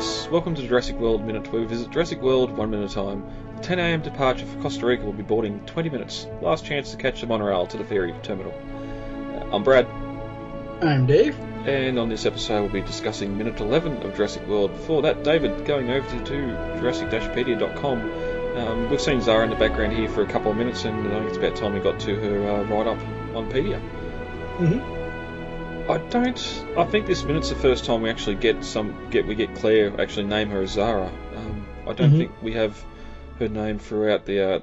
Guests. Welcome to Jurassic World Minute, where we visit Jurassic World one minute at a time. The 10 a.m. departure for Costa Rica will be boarding in 20 minutes. Last chance to catch the monorail to the ferry terminal. Uh, I'm Brad, I'm Dave. and on this episode we'll be discussing minute 11 of Jurassic World. Before that, David, going over to, to Jurassic-pedia.com. Um, we've seen Zara in the background here for a couple of minutes, and I think it's about time we got to her uh, write-up on Pedia. Mm-hmm. I don't. I think this minute's the first time we actually get some. Get we get Claire actually name her as Zara. Um, I don't Mhm. think we have her name throughout the uh,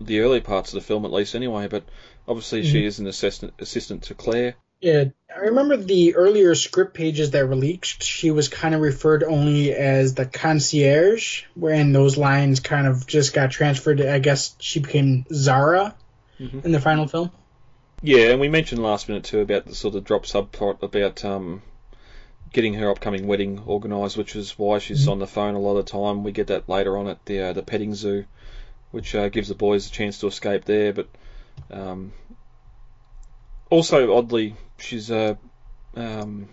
the early parts of the film, at least anyway. But obviously, she Mhm. is an assistant assistant to Claire. Yeah, I remember the earlier script pages that were leaked. She was kind of referred only as the concierge, when those lines kind of just got transferred. I guess she became Zara Mhm. in the final film. Yeah, and we mentioned last minute too about the sort of drop subplot about um, getting her upcoming wedding organised, which is why she's Mhm. on the phone a lot of the time. We get that later on at the uh, the petting zoo, which uh, gives the boys a chance to escape there. But um, also oddly, she's uh, um,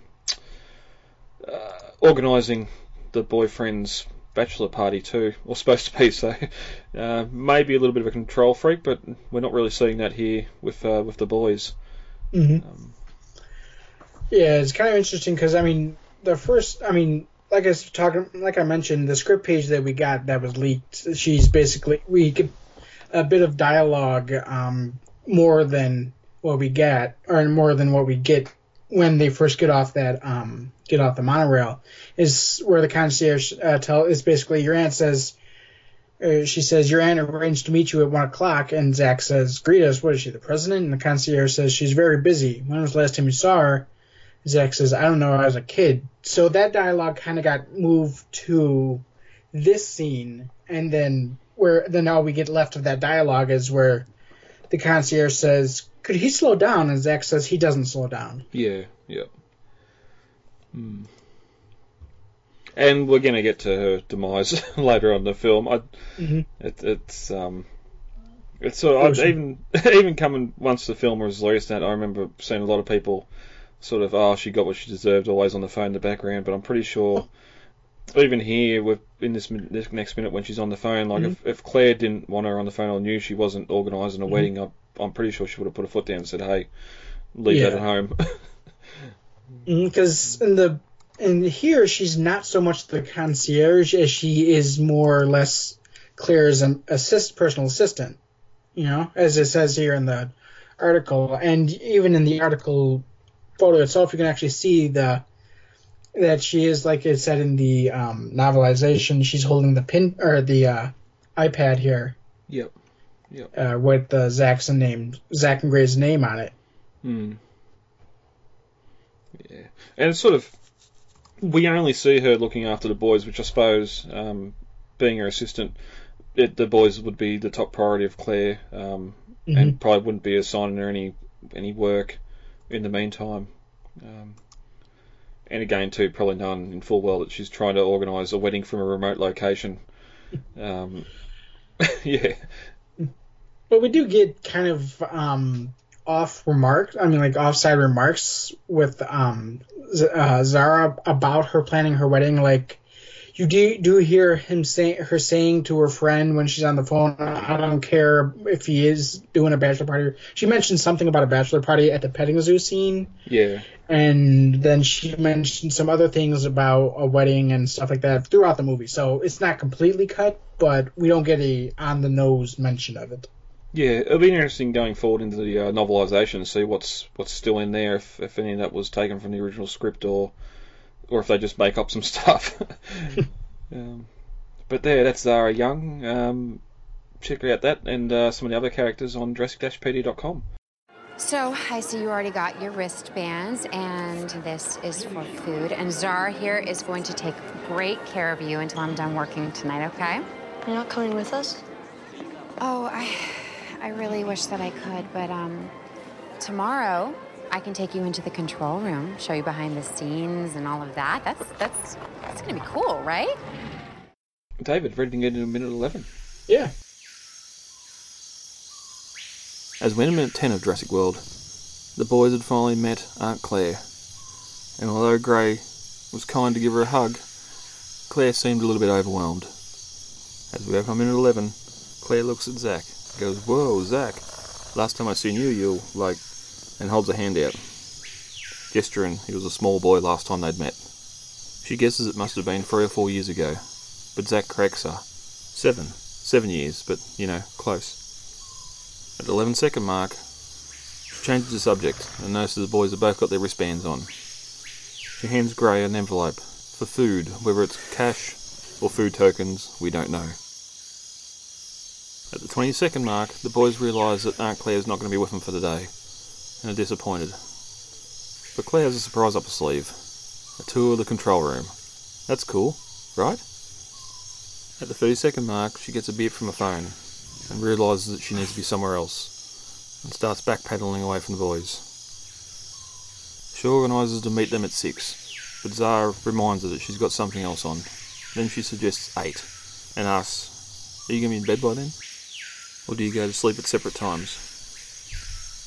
uh, organising the boyfriend's bachelor party too, or supposed to be. So uh, maybe a little bit of a control freak, but we're not really seeing that here with uh, with the boys. Mm-hmm. Um, Yeah, it's kind of interesting because I mean, the first, I mean, like I was talking, like I mentioned, the script page that we got that was leaked. She's basically we get a bit of dialogue, um, more than what we get, or more than what we get when they first get off that um get off the monorail. Is where the concierge uh, tell is basically your aunt says. Uh, she says your aunt arranged to meet you at one o'clock, and Zach says, "Greet us. What is she, the president?" And the concierge says she's very busy. When was the last time you saw her? Zach says, I don't know, I was a kid. So that dialogue kind of got moved to this scene, and then where then all we get left of that dialogue is where the concierge says, Could he slow down? And Zach says he doesn't slow down. yeah, yeah. Hmm. And we're gonna get to her demise later on in the film. I, Mhm. it, it's um, it's sort of even even coming once the film was released. That I remember seeing a lot of people sort of, oh, she got what she deserved, always on the phone in the background. But I'm pretty sure, even here with in this, this next minute when she's on the phone, like if, if Claire didn't want her on the phone or knew she wasn't organising a Mhm. wedding, I, I'm pretty sure she would have put a foot down and said, hey, leave that at home. Because in the in here she's not so much the concierge as she is more or less Claire's an assist personal assistant. You know, as it says here in the article, and even in the article photo itself, you can actually see the that she is like it said in the um, novelization. She's holding the pin or the uh, iPad here. Yep. Uh, with the Zach and name, Zach and Gray's name on it. Hmm. Yeah, and it's sort of we only see her looking after the boys, which I suppose, um, being her assistant, it, the boys would be the top priority of Claire, um, and probably wouldn't be assigning her any any work in the meantime. Um, and again, too, probably known in full well that she's trying to organise a wedding from a remote location. Um, yeah, But we do get kind of um, off remarks. I mean, like offside remarks with um, Z- uh, Zara about her planning her wedding. Like, you do do hear him say her saying to her friend when she's on the phone, "I don't care if he is doing a bachelor party." She mentioned something about a bachelor party at the petting zoo scene, Yeah. and then she mentioned some other things about a wedding and stuff like that throughout the movie. So it's not completely cut, but we don't get a on the nose mention of it. Yeah, it'll be interesting going forward into the uh, novelisation to see what's what's still in there, if, if any of that was taken from the original script or or if they just make up some stuff. um, but there, that's Zara Young. Um, check out that and uh, some of the other characters on Jurassic-pedia.com. So I see you already got your wristbands, and this is for food. And Zara here is going to take great care of you until I'm done working tonight, okay? You're not coming with us? Oh, I, I really wish that I could, but um, tomorrow I can take you into the control room, show you behind the scenes and all of that. That's that's that's gonna be cool, right? David, ready to get into minute 11. Yeah. As we in minute 10 of Jurassic World, the boys had finally met Aunt Claire. And although Gray was kind to give her a hug, Claire seemed a little bit overwhelmed. As we open on minute 11, Claire looks at Zach, goes, Whoa, Zach, last time I seen you, you, like, and holds a hand out, gesturing he was a small boy last time they'd met. She guesses it must have been three or four years ago, but Zach corrects her. Seven. Seven years, but, you know, close. At the 11 second mark, she changes the subject and notices the boys have both got their wristbands on. She hands Gray an envelope for food, whether it's cash or food tokens, we don't know. At the 20 second mark, the boys realise that Aunt Claire's not going to be with them for the day and are disappointed. But Claire has a surprise up her sleeve a tour of the control room. That's cool, right? At the 30 second mark, she gets a beep from her phone and realises that she needs to be somewhere else and starts backpedaling away from the boys. She organises to meet them at 6, but Zara reminds her that she's got something else on. Then she suggests 8 and asks, Are you going to be in bed by then? Or do you go to sleep at separate times?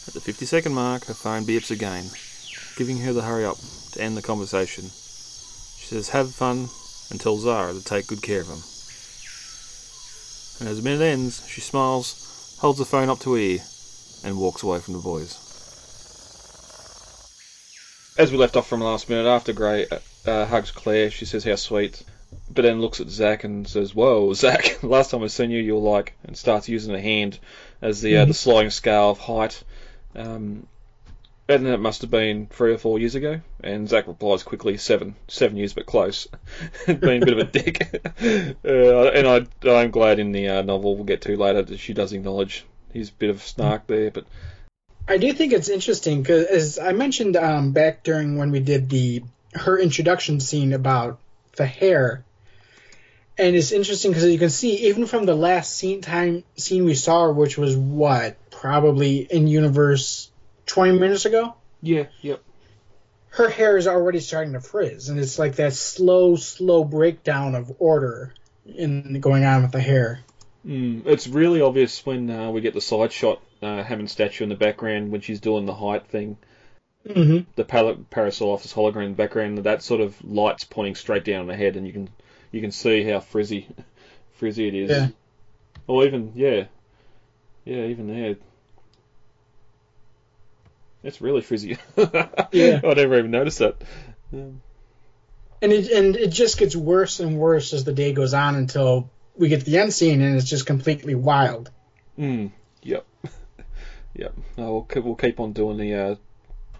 At the 50 second mark, her phone beeps again, giving her the hurry up to end the conversation. She says, Have fun, and tells Zara to take good care of him. And as the minute ends, she smiles, holds the phone up to her ear, and walks away from the boys. As we left off from last minute, after Gray uh, hugs Claire, she says how sweet, but then looks at Zach and says, "Whoa, Zach! Last time I seen you, you were like," and starts using her hand as the uh, the sliding scale of height. Um, and then it must have been three or four years ago. And Zach replies quickly, seven, seven years, but close. Being a bit of a dick. uh, and I, I'm glad in the uh, novel we'll get to later that she does acknowledge his bit of snark there. But I do think it's interesting because, as I mentioned um, back during when we did the her introduction scene about the hair, and it's interesting because you can see even from the last scene time scene we saw, which was what probably in universe twenty minutes ago, yeah, yep. her hair is already starting to frizz, and it's like that slow, slow breakdown of order in going on with the hair. Mm, it's really obvious when uh, we get the side shot, uh, Hammond statue in the background when she's doing the height thing. Mm-hmm. The Parasaurolophus hologram in the background, that sort of light's pointing straight down on the head, and you can you can see how frizzy frizzy it is. Yeah. Or even yeah, yeah, even there. It's really frizzy. Yeah. I never even noticed that. Um, and it and it just gets worse and worse as the day goes on until we get to the end scene and it's just completely wild. Mm, yep, yep. No, we'll keep, we'll keep on doing the uh,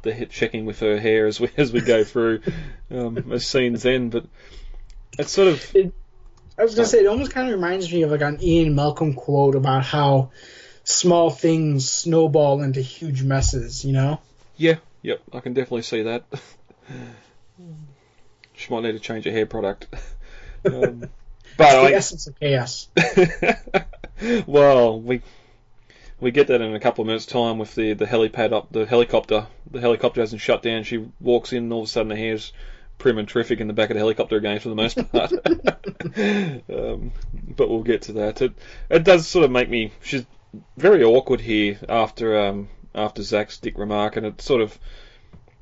the hit checking with her hair as we as we go through um, as scenes end, but it's sort of I was gonna say it almost kind of reminds me of like an Ian Malcolm quote about how small things snowball into huge messes. You know? yeah, yep. I can definitely see that. she might need to change her hair product. Um, but the I, essence of chaos. well, we we get that in a couple of minutes' time with the the helipad up, the helicopter. The helicopter hasn't shut down. She walks in, and all of a sudden, her hair's prim and terrific in the back of the helicopter again for the most part. um, but we'll get to that. It it does sort of make me. She's very awkward here after um after Zach's dick remark, and it sort of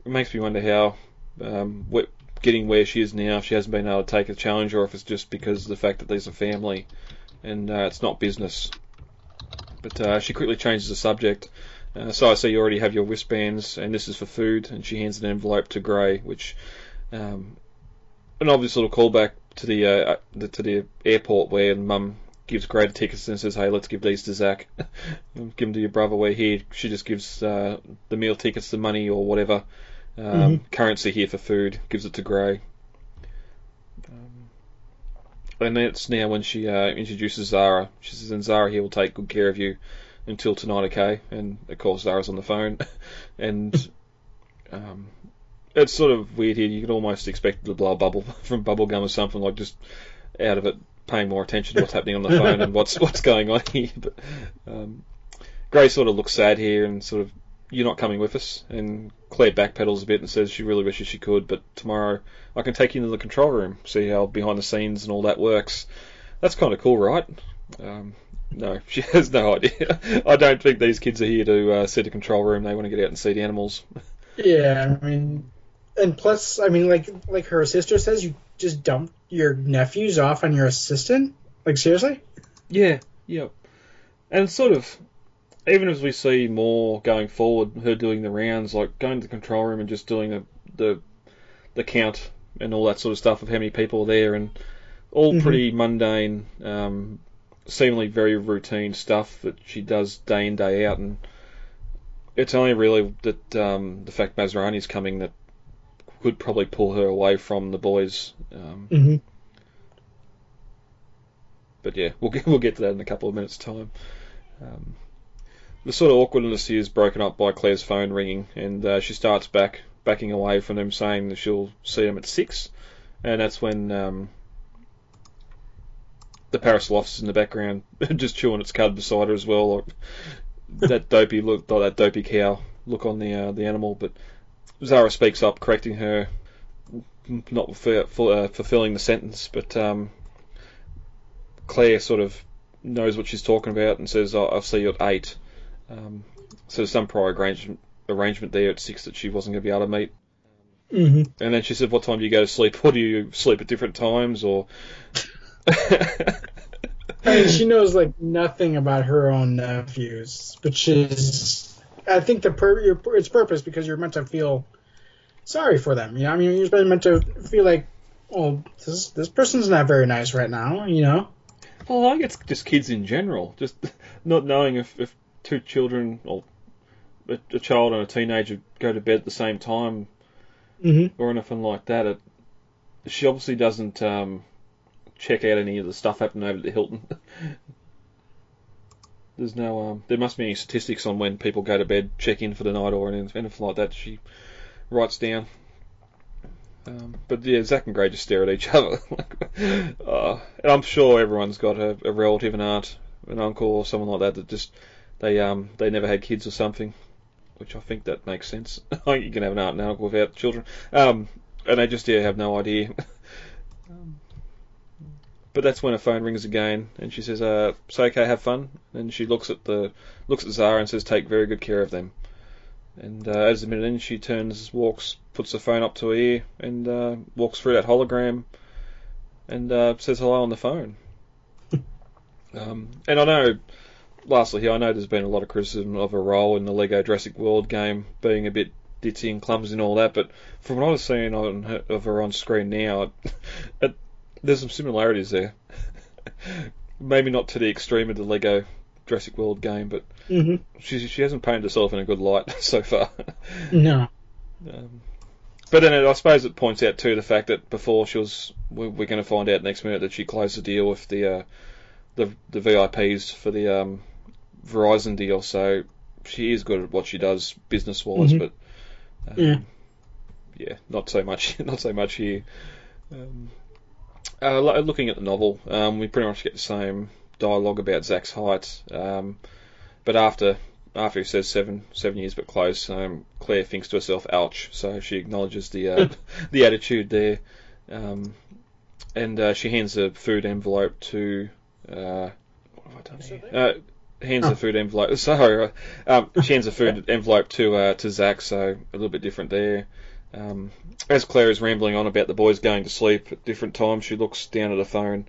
it makes me wonder how um we, getting where she is now if she hasn't been able to take a challenge, or if it's just because of the fact that there's a family and uh, it's not business. But uh, she quickly changes the subject. Uh, so I see you already have your wristbands, and this is for food. And she hands an envelope to Gray, which um, an obvious little callback to the, uh, the to the airport where Mum gives Gray the tickets and says, "Hey, let's give these to Zach. give them to your brother." Where here she just gives uh, the meal tickets, the money or whatever um, mm-hmm. currency here for food, gives it to Gray. And it's now when she uh, introduces Zara. She says, "And Zara here will take good care of you until tonight, okay?" And of course, Zara's on the phone, and um, it's sort of weird here. You could almost expect the blow bubble from Bubblegum or something like just out of it, paying more attention to what's happening on the phone and what's what's going on here. But um, Gray sort of looks sad here and sort of you're not coming with us. And Claire backpedals a bit and says she really wishes she could, but tomorrow I can take you into the control room, see how behind the scenes and all that works. That's kind of cool, right? Um, no, she has no idea. I don't think these kids are here to uh, see the control room. They want to get out and see the animals. Yeah, I mean, and plus, I mean, like like her sister says, you just dump your nephews off on your assistant. Like seriously? Yeah, yeah. And sort of, even as we see more going forward, her doing the rounds, like going to the control room and just doing the the, the count and all that sort of stuff of how many people are there, and all mm-hmm. pretty mundane, um, seemingly very routine stuff that she does day in day out, and it's only really that um, the fact Masrani's coming that could probably pull her away from the boys. Um, mm-hmm. But yeah, we'll get, we'll get to that in a couple of minutes' time. Um, the sort of awkwardness here is broken up by Claire's phone ringing, and uh, she starts back backing away from them, saying that she'll see them at six, and that's when um, the Parasaurolophus's in the background, just chewing its cud beside her as well. Like, that dopey look, like that dopey cow look on the uh, the animal. But Zara speaks up, correcting her, not for, for, uh, fulfilling the sentence, but um, Claire sort of knows what she's talking about and says, oh, "I'll see you at 8. Um, so there's some prior arrangement, arrangement there at six that she wasn't going to be able to meet. Mm-hmm. And then she said, "What time do you go to sleep? Or do you sleep at different times?" Or I mean, she knows like nothing about her own nephews, which is, I think the per- its purpose because you're meant to feel sorry for them. You know, I mean, you're meant to feel like, well, this this person's not very nice right now. You know. Well, I think it's just kids in general, just not knowing if, if two children or a, a, child and a teenager go to bed at the same time mm-hmm. or anything like that. It, she obviously doesn't um, check out any of the stuff happening over at the Hilton. There's no, um, there must be any statistics on when people go to bed, check in for the night, or anything like that. She writes down. Um, but yeah, Zach and Gray just stare at each other. uh, and I'm sure everyone's got a, a relative, an aunt, an uncle, or someone like that that just they um they never had kids or something, which I think that makes sense. I think you can have an aunt and uncle without children, um, and they just yeah have no idea. but that's when her phone rings again, and she says, "Uh, it's okay, have fun." And she looks at the looks at Zara and says, "Take very good care of them." And uh, as a minute in, she turns, walks, puts the phone up to her ear, and uh, walks through that hologram, and uh, says hello on the phone. um, and I know lastly here, I know there's been a lot of criticism of her role in the Lego Jurassic World game being a bit ditzy and clumsy and all that, but from what I've seen on her, of her on screen now, it, it, there's some similarities there. Maybe not to the extreme of the Lego Jurassic World game, but mm-hmm. she she hasn't painted herself in a good light so far. no. Um, but then it, I suppose it points out too the fact that before she was, we're, we're going to find out next minute that she closed the deal with the uh, the the VIPs for the um, Verizon deal, so she is good at what she does business wise, mm-hmm. but um, yeah, yeah, not so much, not so much here. Um, uh, looking at the novel, um, we pretty much get the same dialogue about Zach's height, um, but after after he says seven seven years but close, um, Claire thinks to herself, "Ouch!" So she acknowledges the uh, the attitude there, um, and uh, she hands a food envelope to. Uh, what have I done here? Uh, hands oh. the food envelope. Sorry, um, she hands the food envelope to uh, to Zach, so a little bit different there. Um, as Claire is rambling on about the boys going to sleep at different times, she looks down at her phone.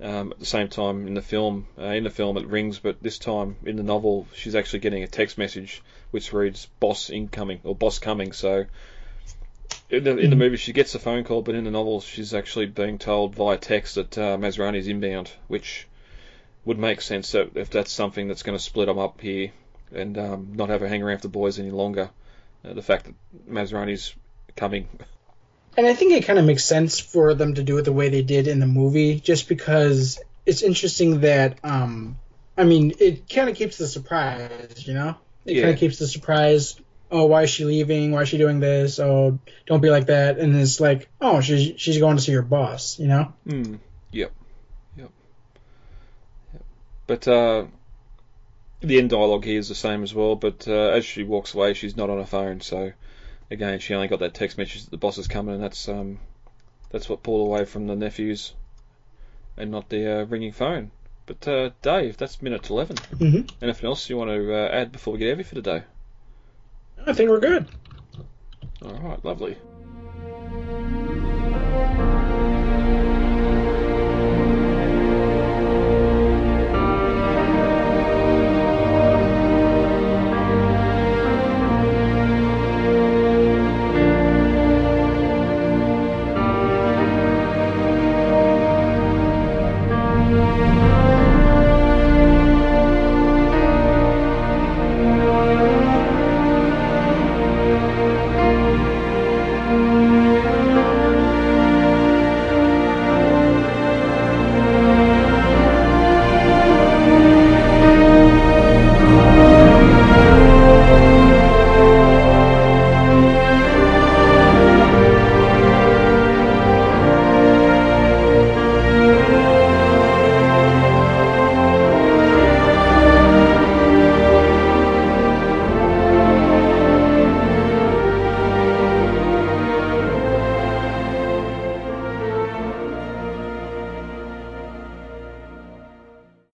Um, at the same time, in the film, uh, in the film it rings, but this time in the novel, she's actually getting a text message which reads "boss incoming" or "boss coming." So in the, in the movie, she gets a phone call, but in the novel, she's actually being told via text that uh, Masrani's inbound, which would make sense that if that's something that's going to split them up here and um, not have a hang around for the boys any longer. Uh, the fact that Masrani's coming. And I think it kind of makes sense for them to do it the way they did in the movie, just because it's interesting that, um, I mean, it kind of keeps the surprise, you know? It Yeah. kind of keeps the surprise. Oh, why is she leaving? Why is she doing this? Oh, don't be like that. And it's like, oh, she's she's going to see her boss, you know? Mm, yep. But uh, the end dialogue here is the same as well. But uh, as she walks away, she's not on her phone. So again, she only got that text message that the boss is coming, and that's um, that's what pulled away from the nephews, and not the uh, ringing phone. But uh, Dave, that's minute eleven. hmm Anything else you want to uh, add before we get heavy for today? I think we're good. All right, lovely.